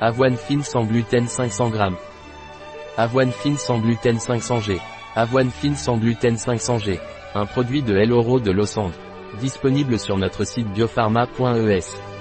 Avoine fine sans gluten 500 g. Avoine fine sans gluten 500 g. Avoine fine sans gluten 500 g. Un produit de L'Oro de Losange. Disponible sur notre site biopharma.es.